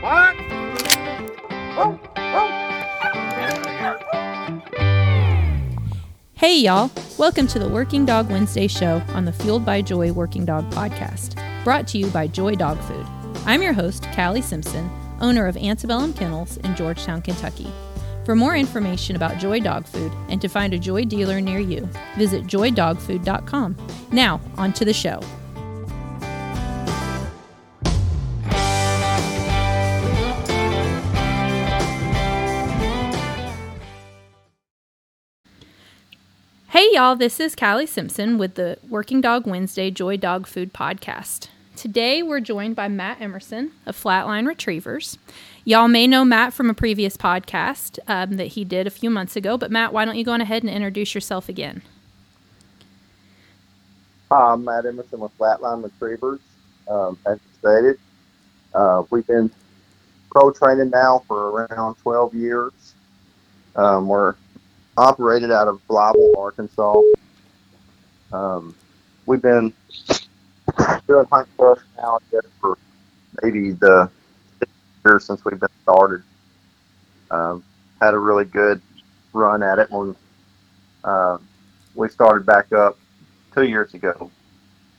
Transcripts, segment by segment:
What? Oh, oh. Hey, y'all. Welcome to the Working Dog Wednesday show on the Fueled by Joy Working Dog podcast, brought to you by Joy Dog Food. I'm your host, Cally Simpson, owner of Antebellum Kennels in Georgetown, Kentucky. For more information about Joy Dog Food and to find a Joy dealer near you, visit joydogfood.com. Now, on to the show. Y'all, this is Cally Simpson with the Working Dog Wednesday Joy Dog Food Podcast. Today, we're joined by Matt Emerson of Flatline Retrievers. Y'all may know Matt from a previous podcast um, that he did a few months ago, but Matt, why don't you go on ahead and introduce yourself again? Hi, I'm Matt Emerson with Flatline Retrievers. Um, as stated, uh, we've been pro training now for around 12 years. Um, we're operated out of Blytheville, Arkansas. Um, we've been doing hunt brush now, I guess, for maybe the six years since we've been started. Um, had a really good run at it when uh, we started back up two years ago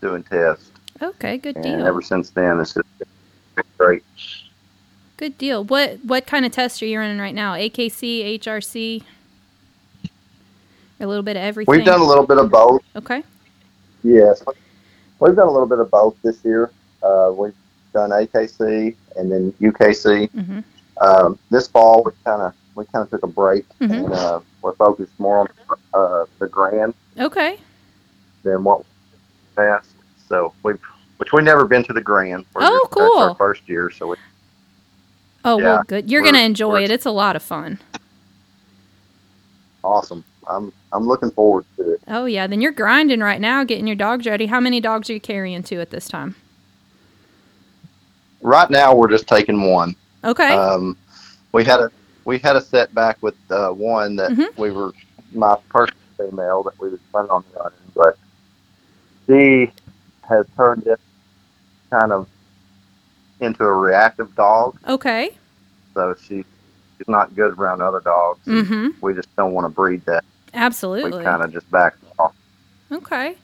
doing tests. Okay, good deal. And deal. ever since then, it's just been great. Good deal. What what kind of tests are you running right now? AKC, HRC, a little bit of everything. We've done a little bit of both. Okay. Yes, we've done a little bit of both this year. Uh, we've done AKC and then UKC. hmm Um, this fall, we kind of we kind of took a break Mhm. and uh, we're focused more on uh, the Grand Okay. than what passed. So we've which we never been to the Grand. We're Oh, just- cool. our first year, so we, Oh Yeah, well, good. You're gonna enjoy it. It's a lot of fun. awesome. I'm I'm looking forward to it. Oh yeah. Then you're grinding right now, getting your dogs ready. How many dogs are you carrying to at this time? Right now, we're just taking one. Okay. Um, we had a we had a setback with uh, one that Mhm. we were my first female that we was planning on running, but she has turned it kind of into a reactive dog, okay. so she she's not good around other dogs. Mm-hmm. We just don't want to breed that. Absolutely. We kind of just back off. Okay.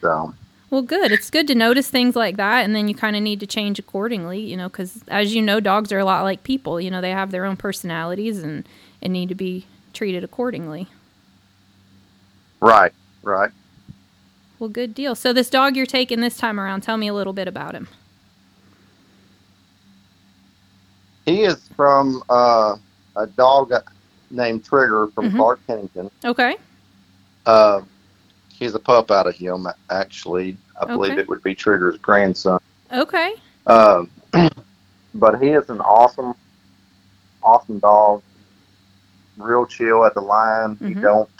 So Well, good. It's good to notice things like that, and then you kind of need to change accordingly, you know, because as you know, dogs are a lot like people. You know, they have their own personalities and, and need to be treated accordingly. right, right. Well, good deal. So, this dog you're taking this time around, tell me a little bit about him. He is from uh, a dog named Trigger from Mhm. Clark Kennington. Okay. Uh, he's a pup out of him, actually. I believe Okay. it would be Trigger's grandson. Okay. Um, but he is an awesome, awesome dog. Real chill at the line. He Mhm. don't,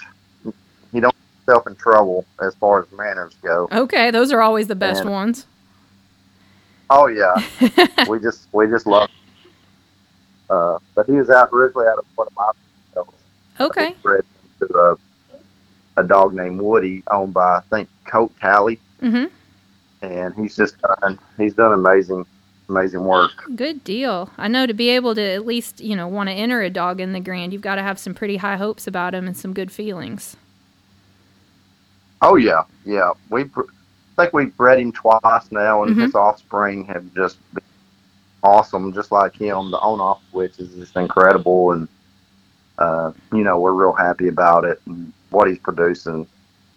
he don't get himself in trouble as far as manners go. Okay. Those are always the best And- ones. Oh yeah, we just we just love. Uh, but he was out originally out of one of my dogs. okay. bred to a, a dog named Woody, owned by I think Coat Tally. Mm-hmm. and he's just done he's done amazing amazing work. Good deal. I know to be able to at least, you know, want to enter a dog in the grand, you've got to have some pretty high hopes about him and some good feelings. Oh yeah, yeah. We I think we've bred him twice now, and Mhm. his offspring have just been awesome, just like him. The on off switch is just incredible, and uh, you know we're real happy about it and what he's producing.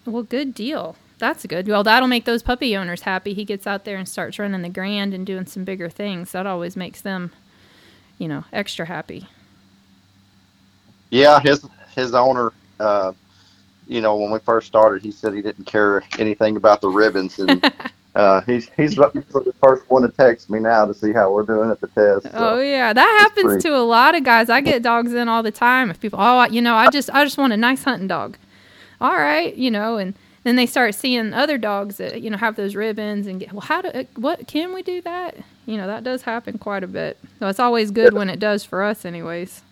Well, good deal. That's good. Well, that'll make those puppy owners happy. He gets out there and starts running the grand and doing some bigger things. That always makes them, you know, extra happy. Yeah, his his owner. Uh, you know, when we first started, he said he didn't care anything about the ribbons, and uh, he's he's the first one to text me now to see how we're doing at the test. Oh yeah, that happens to a lot of guys. I get dogs in all the time. If people, oh, you know, I just I just want a nice hunting dog. All right, you know, and then they start seeing other dogs that you know have those ribbons and get well. How do uh, what can we do that? You know, that does happen quite a bit. So it's always good when it does for us, anyways.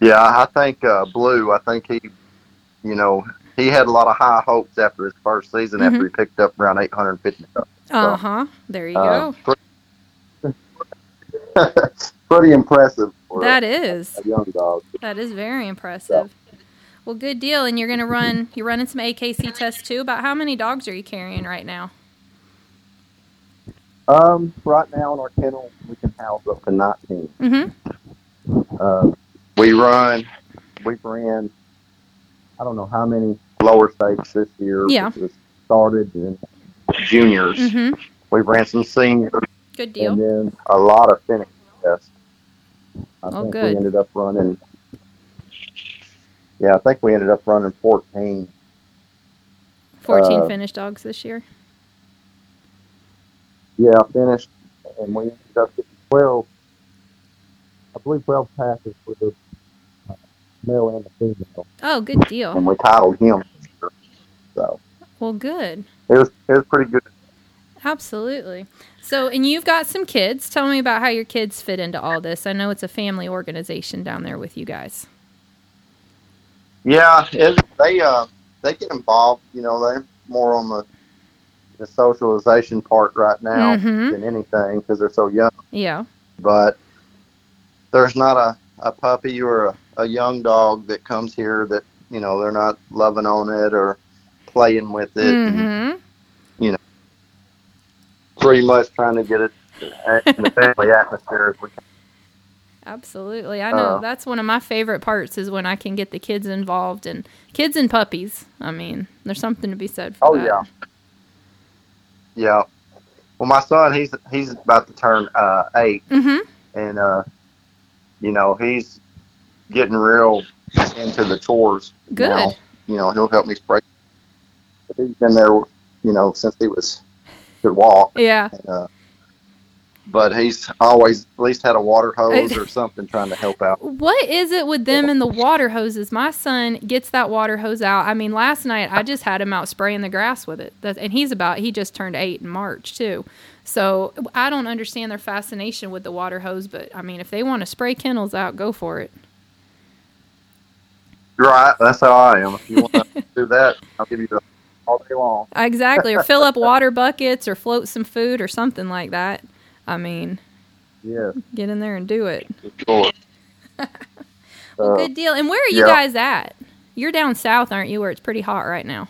yeah, I think uh, Blue. I think he, you know, he had a lot of high hopes after his first season Mhm. after he picked up around 850. Uh huh. There you Uh, go. three, pretty impressive for That a, is. a young dog. That is very impressive. Well, good deal. And you're going to run, you're running some AKC tests too. About how many dogs are you carrying right now? Um, right now in our kennel, we can house up to 19. Mm-hmm. Uh, we run, we ran, I don't know how many lower stakes this year. Yeah. Started in juniors. Mm-hmm. We ran some seniors Good deal. and then a lot of finish tests. I Oh, think good. we ended up running. Yeah, I think we ended up running 14. 14 uh, finished dogs this year. Yeah, finished, and we ended up getting 12. I believe 12 passes for the male and the female, Oh, good deal. and we titled him. So Well, good. it was it was pretty good. Absolutely. So, and you've got some kids. Tell me about how your kids fit into all this. I know it's a family organization down there with you guys. Yeah, it, they uh they get involved. You know, they're more on the the socialization part right now Mhm. than anything because they're so young. Yeah. But there's not a, a puppy or a, a young dog that comes here that you know they're not loving on it or playing with it. and Mm-hmm. pretty much trying to get it in the family atmosphere. If we can. Absolutely. I know Uh, that's one of my favorite parts is when I can get the kids involved and kids and puppies. I mean, there's something to be said for Oh that. Oh yeah, yeah. Well, my son, he's he's about to turn uh, eight, Mm-hmm. and uh, you know he's getting real into the chores. Good. Now. You know he'll help me spray. He's been there, you know, since he was could walk. Yeah. And, uh, but he's always at least had a water hose or something trying to help out. What is it with them and the water hoses? My son gets that water hose out. I mean, last night I just had him out spraying the grass with it. That's, and he's about, he just turned eight in March too. So I don't understand their fascination with the water hose, but I mean, if they want to spray kennels out, go for it. You're right. That's how I am. If you want to do that, I'll give you the all day long. Exactly. Or fill up water buckets or float some food or something like that. I mean, Yes, get in there and do it. sure. Well, Uh, good deal. And where are you yeah. guys at? You're down south, aren't you, where it's pretty hot right now?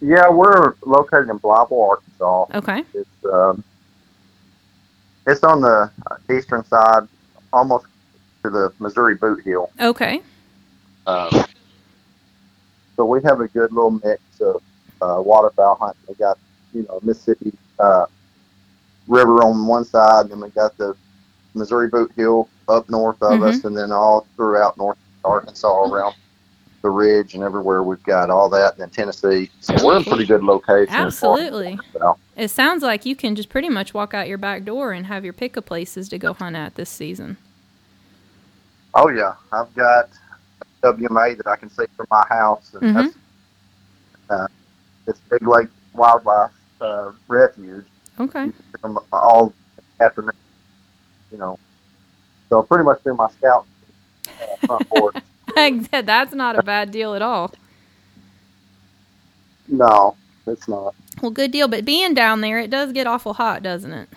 Yeah, we're located in Blytheville, Arkansas. Okay. It's um, it's on the eastern side, almost to the Missouri Bootheel. Okay. Um, so we have a good little mix of uh, waterfowl hunting. We got you know Mississippi uh, River on one side, and we got the Missouri Bootheel up north of us, and then all throughout North Arkansas around the ridge and everywhere we've got all that, and then Tennessee. So we're in pretty good location. as far as Absolutely. It sounds like you can just pretty much walk out your back door and have your pick of places to go hunt at this season. Oh yeah, I've got WMA that I can see from my house, and Mhm. that's uh, it's Big Lake Wildlife uh, Refuge. Okay. From all afternoon, you know. So pretty much do my scout uh, front porch. That's not a bad deal at all. No, it's not. Well, good deal. But being down there, it does get awful hot, doesn't it?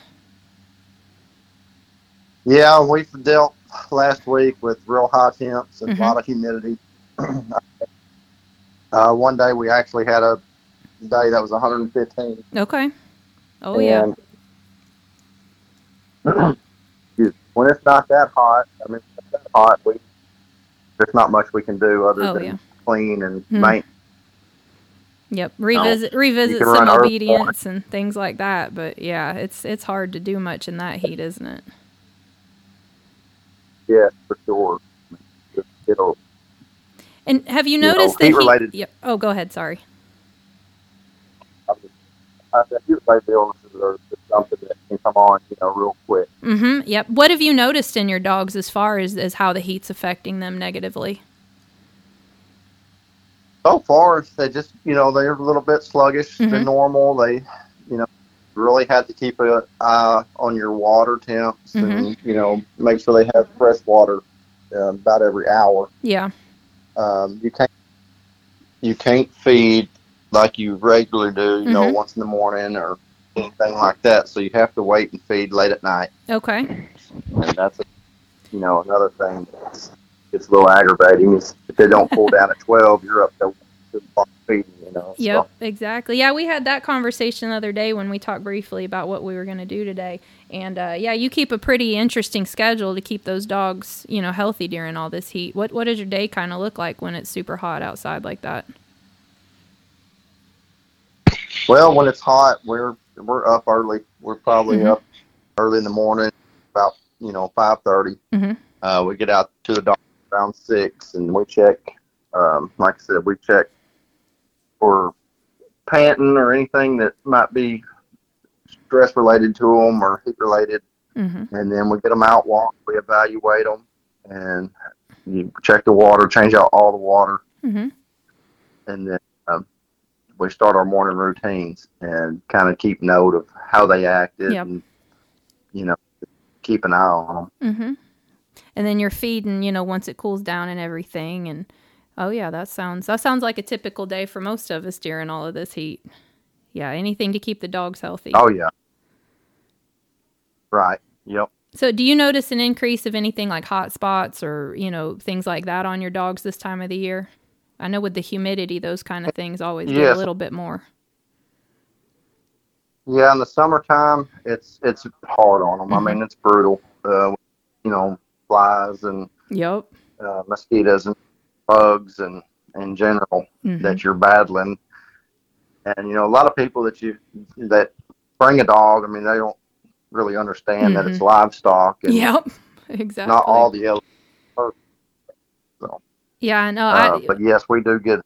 Yeah, we dealt last week with real high temps and Mhm. a lot of humidity. uh, one day we actually had a day that was 115. Okay. Oh, yeah. And excuse- when it's not that hot, I mean, it's that hot, we there's not much we can do other Oh, than yeah. clean and Hmm. main. Yep. Revisit revisit some obedience and things like that. But yeah, it's it's hard to do much in that heat, isn't it? Yes, for sure. It'll And have you know, noticed that he? heat-related- Yep. Oh, go ahead. Sorry. I think you like the illnesses are something that can come on, you know, real quick. Mm-hmm. Yep. What have you noticed in your dogs as far as as how the heat's affecting them negatively? So far, they just, you know, they're a little bit sluggish Mhm. than normal. They, you know, really had to keep an eye on your water temps Mm-hmm. and, you know, make sure they have fresh water um, about every hour. Yeah. Um, you can't you can't feed like you regularly do, you know, Mhm. once in the morning or anything like that. So you have to wait and feed late at night, Okay. and that's a, you know another thing that's it's a little aggravating is if they don't pull down at twelve, you're up feeding. You know. so- Yep, exactly. Yeah, we had that conversation the other day when we talked briefly about what we were going to do today. And uh, yeah, you keep a pretty interesting schedule to keep those dogs, you know, healthy during all this heat. What what does your day kind of look like when it's super hot outside like that? Well, when it's hot, we're we're up early. We're probably Mhm. up early in the morning, about you know five Mhm. Uh, we get out to the dog around six, and we check. Um, like I said, we check for panting or anything that might be stress related to them or heat related, Mm-hmm. and then we get them out, walk, we evaluate them, and you check the water, change out all the water, Mm-hmm. and then um, we start our morning routines and kind of keep note of how they acted Yep. and you know keep an eye on them. Mm-hmm. And then you're feeding, you know, once it cools down and everything. And oh yeah, that sounds that sounds like a typical day for most of us during all of this heat. Yeah, anything to keep the dogs healthy. Oh yeah, right. Yep. So, do you notice an increase of anything like hot spots or you know things like that on your dogs this time of the year? I know with the humidity, those kind of things always get a little bit more. Yeah, in the summertime, it's it's hard on them. Mhm. I mean, it's brutal. Uh, you know, flies and Yep. uh, mosquitoes and bugs and in general Mhm. that you're battling. And you know, a lot of people that you that bring a dog, I mean, they don't really understand that it's livestock and Yep. Exactly. not all the other. Yeah, I know. Uh, I, but yes, we do get.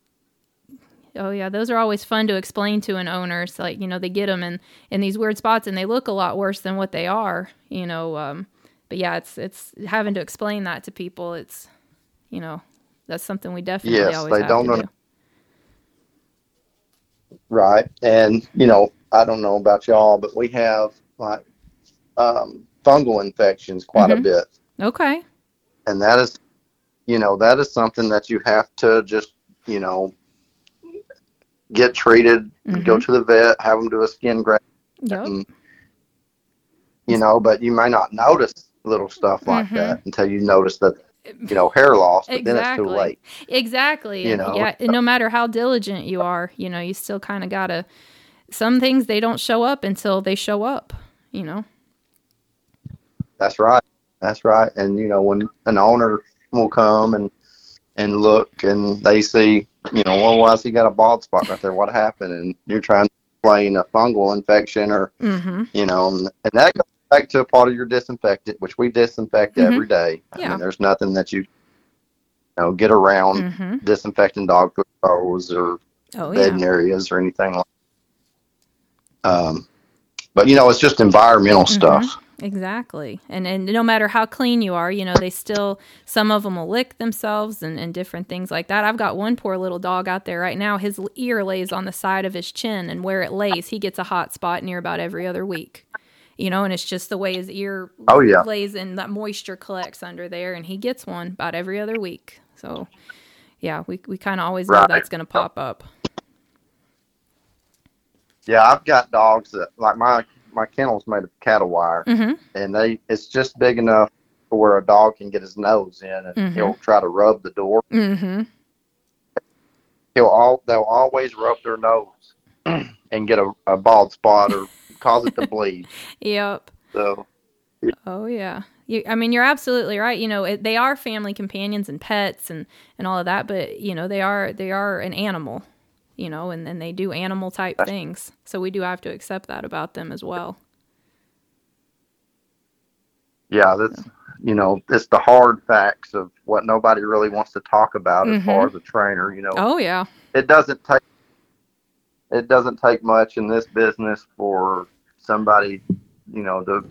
Oh yeah, those are always fun to explain to an owner. It's like you know they get them in in these weird spots and they look a lot worse than what they are. You know, um, but yeah, it's it's having to explain that to people. It's you know that's something we definitely Yes, always they have don't to under- do. Right. And, you know, I don't know about y'all, but we have like um, fungal infections quite a Mhm. bit. Okay. And that is, you know, that is something that you have to just, you know, get treated, go to the vet, have them do a skin graft. Yep. And, you know, but you may not notice little stuff like Mhm. that until you notice that, you know, hair loss, but then it's Exactly. too late. Exactly. You know? yeah, no matter how diligent you are, you know, you still kind of got to some things they don't show up until they show up, you know. That's right. That's right. And you know, when an owner will come and and look and they see, you know, well, why's he got a bald spot right there? What happened? And you're trying to explain a fungal infection or Mhm. you know, and, and that goes back to a part of your disinfectant, which we disinfect Mhm. every day. I Yeah. mean, there's nothing that you, you know, get around Mhm. disinfecting dog bowls or Oh bedding yeah. areas or anything like. that. Um, but you know, it's just environmental Mm-hmm. stuff. Exactly. And and no matter how clean you are, you know, they still some of them will lick themselves and, and different things like that. I've got one poor little dog out there right now. His ear lays on the side of his chin and where it lays, he gets a hot spot near about every other week. You know, and it's just the way his ear Oh, yeah. lays and that moisture collects under there and he gets one about every other week. So yeah, we we kind of always know that's going to pop up. Yeah, I've got dogs that like my my kennel's made of cattle wire, Mhm. and they it's just big enough for where a dog can get his nose in, and Mhm. he'll try to rub the door. Mhm. He'll all they'll always rub their nose and get a, a bald spot or cause it to bleed. Yep. So Oh yeah. You, I mean, you're absolutely right. You know, it, they are family companions and pets and and all of that, but you know, they are they are an animal. You know, and and they do animal type things. So we do have to accept that about them as well. yeah, that's you know it's the hard facts of what nobody really wants to talk about as Mhm. far as a trainer. You know, Oh yeah. it doesn't take it doesn't take much in this business for somebody you know to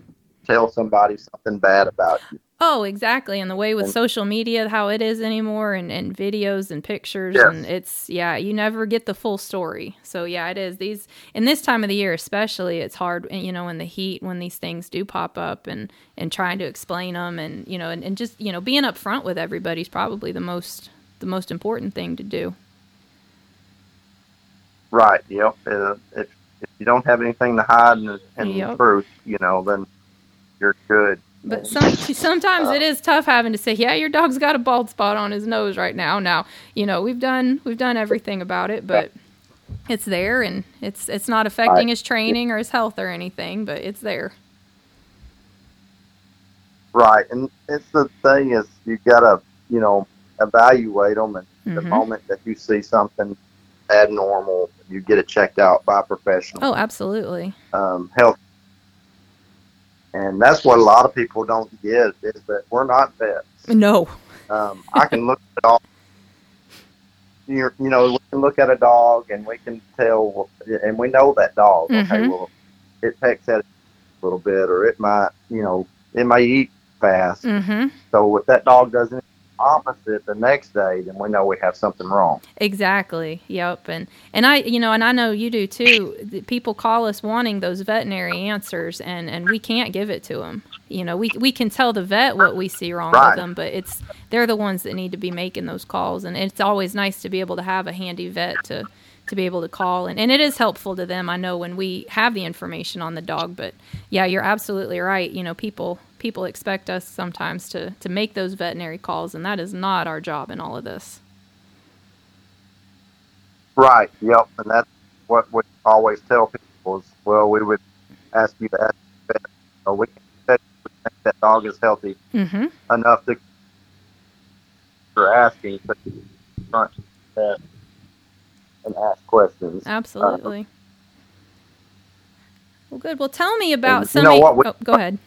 tell somebody something bad about you Oh, exactly. And the way with And- social media, how it is anymore, and, and videos and pictures, Yes. and it's yeah, you never get the full story. So yeah, it is these in this time of the year, especially. It's hard, you know, in the heat when these things do pop up, and and trying to explain them, and you know, and, and just you know, being upfront with everybody's probably the most the most important thing to do. right yep uh, if if you don't have anything to hide and, and Yep. truth, you know, then you're good. But some, sometimes it is tough having to say, "Yeah, your dog's got a bald spot on his nose right now." Now, you know, we've done we've done everything about it, but it's there, and it's it's not affecting his training or his health or anything, but it's there. Right, and it's the thing is you gotta, you know, evaluate them, and the Mhm. moment that you see something abnormal, you get it checked out by a professional Oh, absolutely. um, health. And that's what a lot of people don't get is that we're not vets. No. Um, I can look at all. You you know, we can look at a dog and we can tell, and we know that dog. Okay, Mhm. well, it pecks at it a little bit, or it might, you know, it may eat fast. Mm-hmm. So if that dog does anything opposite the next day, then we know we have something wrong. Exactly. Yep. And and I, you know, and I know you do too. People call us wanting those veterinary answers, and and we can't give it to them. You know, we we can tell the vet what we see wrong Right. with them, but it's they're the ones that need to be making those calls, and it's always nice to be able to have a handy vet to to be able to call and, and it is helpful to them i know when we have the information on the dog but yeah you're absolutely right you know people people expect us sometimes to to make those veterinary calls and that is not our job in all of this Right. Yep. And that's what we always tell people is, well, we would ask you to ask the vet, or we can check if we think that dog is healthy mm-hmm enough to for asking, but front that and ask questions. Absolutely. well, good. Well, tell me about And you some. know of- what, we- oh, go ahead.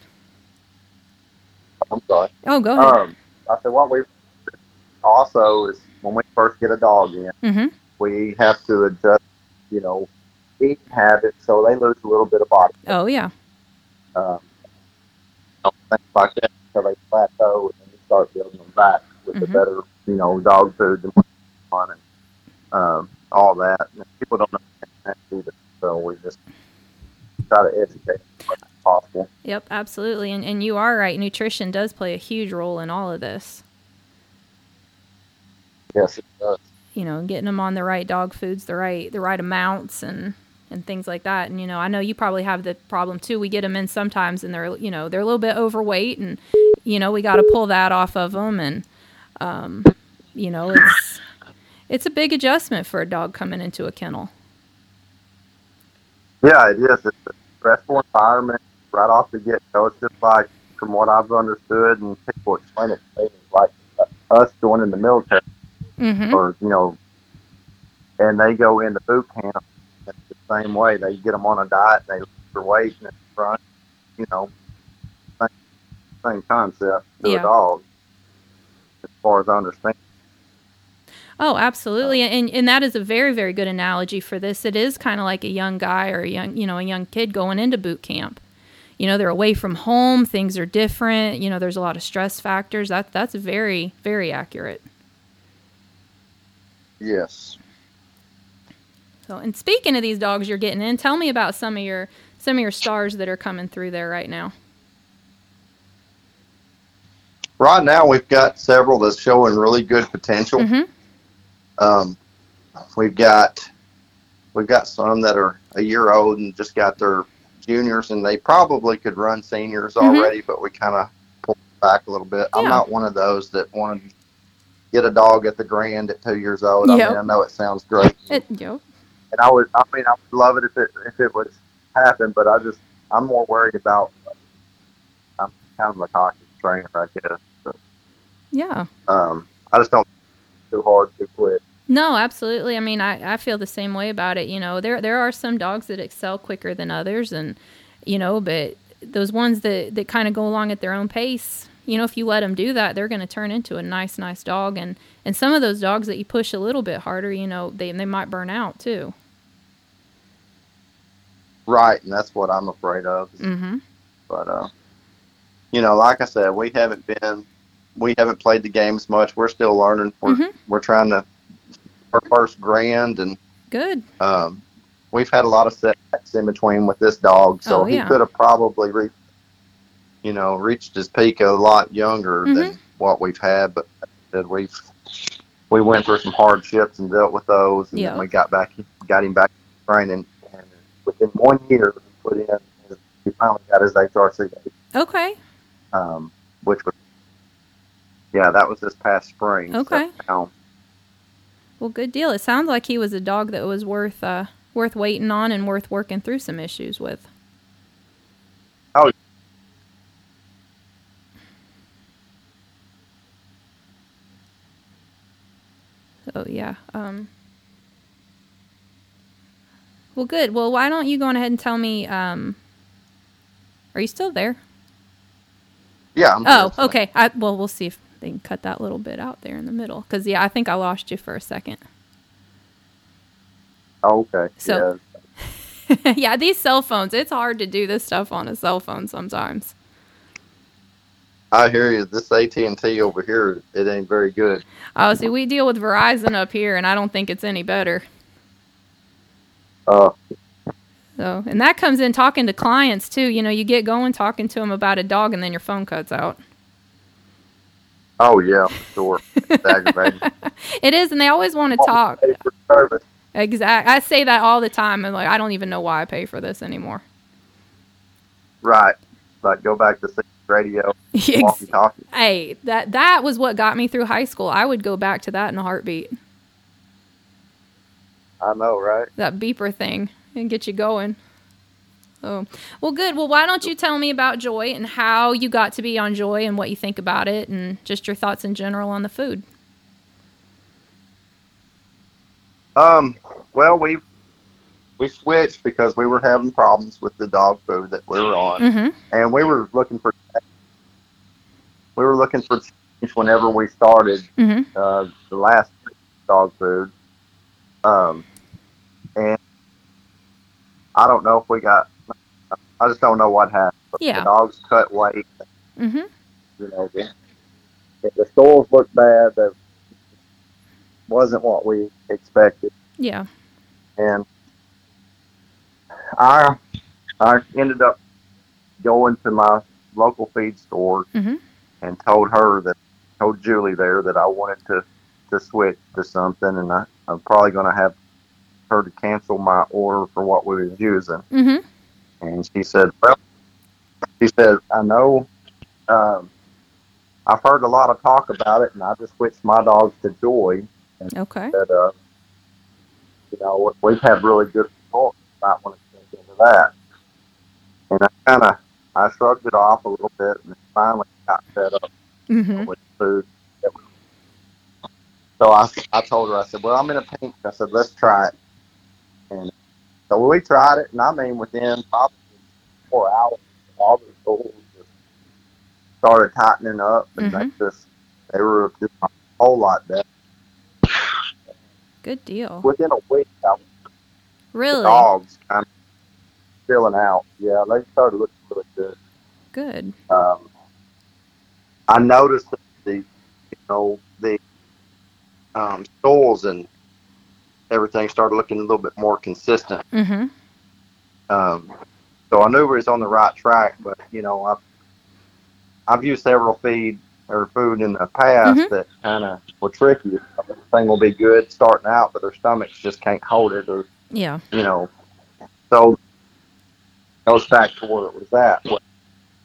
I'm sorry. Oh, go ahead. Um, I said what we also is when we first get a dog in, mm-hmm. we have to adjust, you know, eating habits so they lose a little bit of body. Oh, yeah. um, things like that until they plateau and then you start building them back with the Mhm. better, you know, dog food and on and um, all that. And people don't understand that either, so we just try to educate them as much as possible. Yep, absolutely. And and you are right. Nutrition does play a huge role in all of this. Yes, it does. You know, getting them on the right dog foods, the right the right amounts, and and things like that. And you know, I know you probably have the problem too. We get them in sometimes, and they're you know they're a little bit overweight, and you know we got to pull that off of them. And um, you know, it's it's a big adjustment for a dog coming into a kennel. Yeah, it is. It's a stressful environment right off the get go. It's just like, from what I've understood, and people explain it to me, like us joining the military. Mm-hmm. or you know, and they go into boot camp. It's the same way. They get them on a diet, and they lose their weight, and it's front, you know, same, same concept to Yeah. a dog. As far as I understand, Oh, absolutely. And and that is a very very good analogy for this. It is kind of like a young guy or a young, you know, a young kid going into boot camp. You know, they're away from home, things are different, you know, there's a lot of stress factors. That that's very very accurate. yes. So, and speaking of these dogs you're getting in, tell me about some of your some of your stars that are coming through there right now. Right now, we've got several that's showing really good potential. Mhm. Um, we've got we've got some that are a year old and just got their juniors, and they probably could run seniors Mhm. already, but we kind of pulled back a little bit. I'm not one of those that want to get a dog at the grand at two years old. I mean, I know it sounds great, It, yo, and I would. I mean, I would love it if it if it would happen, but I just I'm more worried about. I'm kind of a cautious trainer, I guess. So, yeah. um, I just don't too hard too quick. No, absolutely. I mean, I, I feel the same way about it. You know, there there are some dogs that excel quicker than others, and you know, but those ones that that kind of go along at their own pace. You know, if you let them do that, they're going to turn into a nice, nice dog. And and some of those dogs that you push a little bit harder, you know, they they might burn out too. Right, and that's what I'm afraid of. Mm-hmm. But uh, you know, like I said, we haven't been, we haven't played the games much. We're still learning. We're Mhm. we're trying to our first grand, and Good. um, we've had a lot of setbacks in between with this dog. So Oh, he could have probably reached, you know, reached his peak a lot younger Mm-hmm. than what we've had. But we've we went through some hardships and dealt with those, and Yeah. then we got back, got him back training, and within one year, he put in. He finally got his HRC, Okay. um, which was yeah, that was this past spring. So Okay. now, Well, good deal. It sounds like he was a dog that was worth uh, worth waiting on and worth working through some issues with. Oh. So yeah. Um, well, good. Well, why don't you go on ahead and tell me? Um, are you still there? yeah. I'm Oh, okay. I, well, we'll see if they can cut that little bit out there in the middle. Because yeah, I think I lost you for a second. Oh, okay. So- yeah. yeah, these cell phones. It's hard to do this stuff on a cell phone sometimes. I hear you. This AT and T over here, it ain't very good. Oh, see, we deal with Verizon up here, and I don't think it's any better. Uh, So, and that comes in talking to clients too. You know, you get going talking to them about a dog, and then your phone cuts out. Oh yeah, sure. It's aggravating. It is, and they always want to talk. Pay for service. Exact. I say that all the time. I'm like, I don't even know why I pay for this anymore. Right. Like go back to radio, Ex- walkie talkie. hey, that that was what got me through high school. I would go back to that in a heartbeat. I know, right? That beeper thing and get you going. Oh, well, good. Well, why don't you tell me about Joy and how you got to be on Joy and what you think about it and just your thoughts in general on the food? Um, well, we we switched because we were having problems with the dog food that we were on, Mm-hmm. and we were looking for we were looking for change whenever we started Mm-hmm. uh, the last dog food. Um, and I don't know if we got. I just don't know what happened. But Yeah. The dogs cut weight. Mm-hmm. You know, the, the stores looked bad. That wasn't what we expected. Yeah. and I I ended up going to my local feed store Mhm. and told her that told Julie there that I wanted to to switch to something, and I, I'm probably going to have her to cancel my order for what we was using. Mm-hmm. And she said, "Well," she said, "I know." Um, I've heard a lot of talk about it, and I just switched my dogs to Joy Okay. that uh, you know we've had really good results about when it comes into that. And I kind of I shrugged it off a little bit, and finally got fed up Mm-hmm. with food. So I I told her I said, well I'm in a pinch. I said let's try it. And so we tried it, and I mean within probably four hours, all the stores just started tightening up, and Mhm. they just they were just a whole lot better. Good deal. Within a week, I the Really dogs kind of filling out. Yeah, they started looking really good. good. Um, I noticed that the, you know, the um, stoles and everything started looking a little bit more consistent. Mm-hmm. Um, so I knew we was on the right track, but you know, I've I've used several feed or food in the past Mhm. that kind of were tricky. Everything will be good starting out, but their stomachs just can't hold it, or Yeah. you know, so goes back to where it was at. What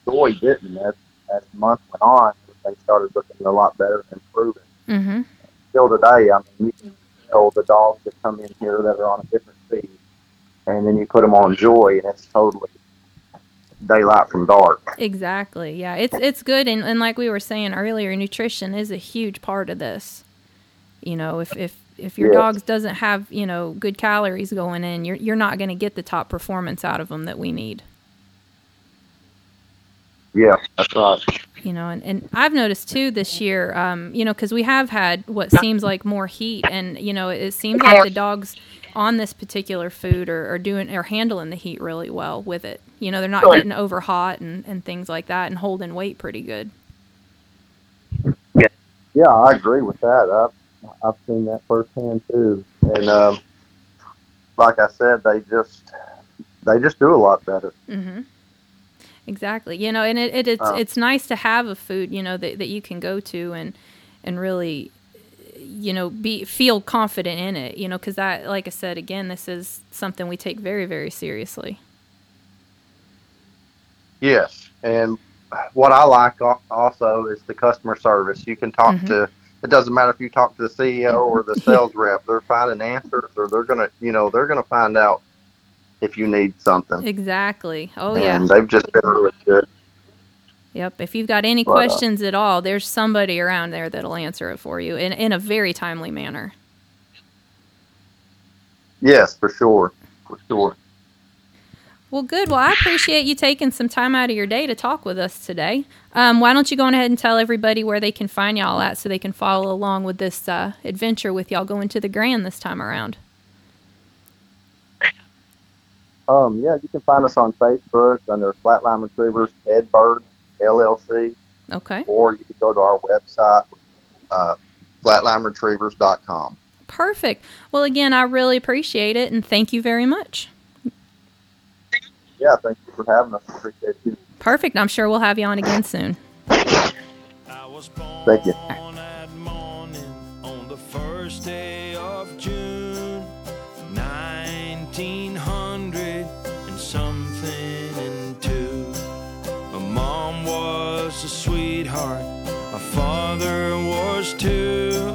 Joy didn't as as the month went on, they started looking a lot better and improving. Mm-hmm. Still today, I mean, you can tell the dogs that come in here that are on a different feed, and then you put them on Joy, and it's totally daylight from dark. Exactly. Yeah. It's it's good and, and like we were saying earlier, nutrition is a huge part of this. You know, if if if your Yes. dogs doesn't have, you know, good calories going in, you're you're not going to get the top performance out of them that we need. Yeah, that's right. you know and, and i've noticed too this year um, you know because we have had what seems like more heat and you know it seems like the dogs on this particular food are, are doing are handling the heat really well with it you know they're not Right. getting over hot and, and things like that and holding weight pretty good Yeah, yeah, I agree with that. I've I've seen that firsthand too, and um, like I said, they just they just do a lot better. hmm Exactly. You know, and it, it it's Uh. it's nice to have a food, you know, that, that you can go to and and really you know, be feel confident in it. You know, because that, like I said, again, this is something we take very, very seriously. Yes, and what I like also is the customer service. You can talk mm-hmm. to. It doesn't matter if you talk to the CEO or the sales rep. They're finding answers, or they're gonna, you know, they're gonna find out if you need something. Exactly. Oh and yeah. They've just been really good. Yep. If you've got any but, uh, questions uh, at all, there's somebody around there that'll answer it for you in, in a very timely manner. Yes, for sure. For sure. Well, good. Well, I appreciate you taking some time out of your day to talk with us today. Um, why don't you go on ahead and tell everybody where they can find y'all at so they can follow along with this uh, adventure with y'all going to the Grand this time around? Um, yeah, you can find us on Facebook under Flatline Retrievers Ed Bird LLC. Okay. Or you can go to our website, uh, flatlineretrievers.com. Perfect. Well, again, I really appreciate it and thank you very much. Yeah, thank you for having us. Appreciate you. Perfect. I'm sure we'll have you on again soon. Thank you. A sweetheart. My father was too.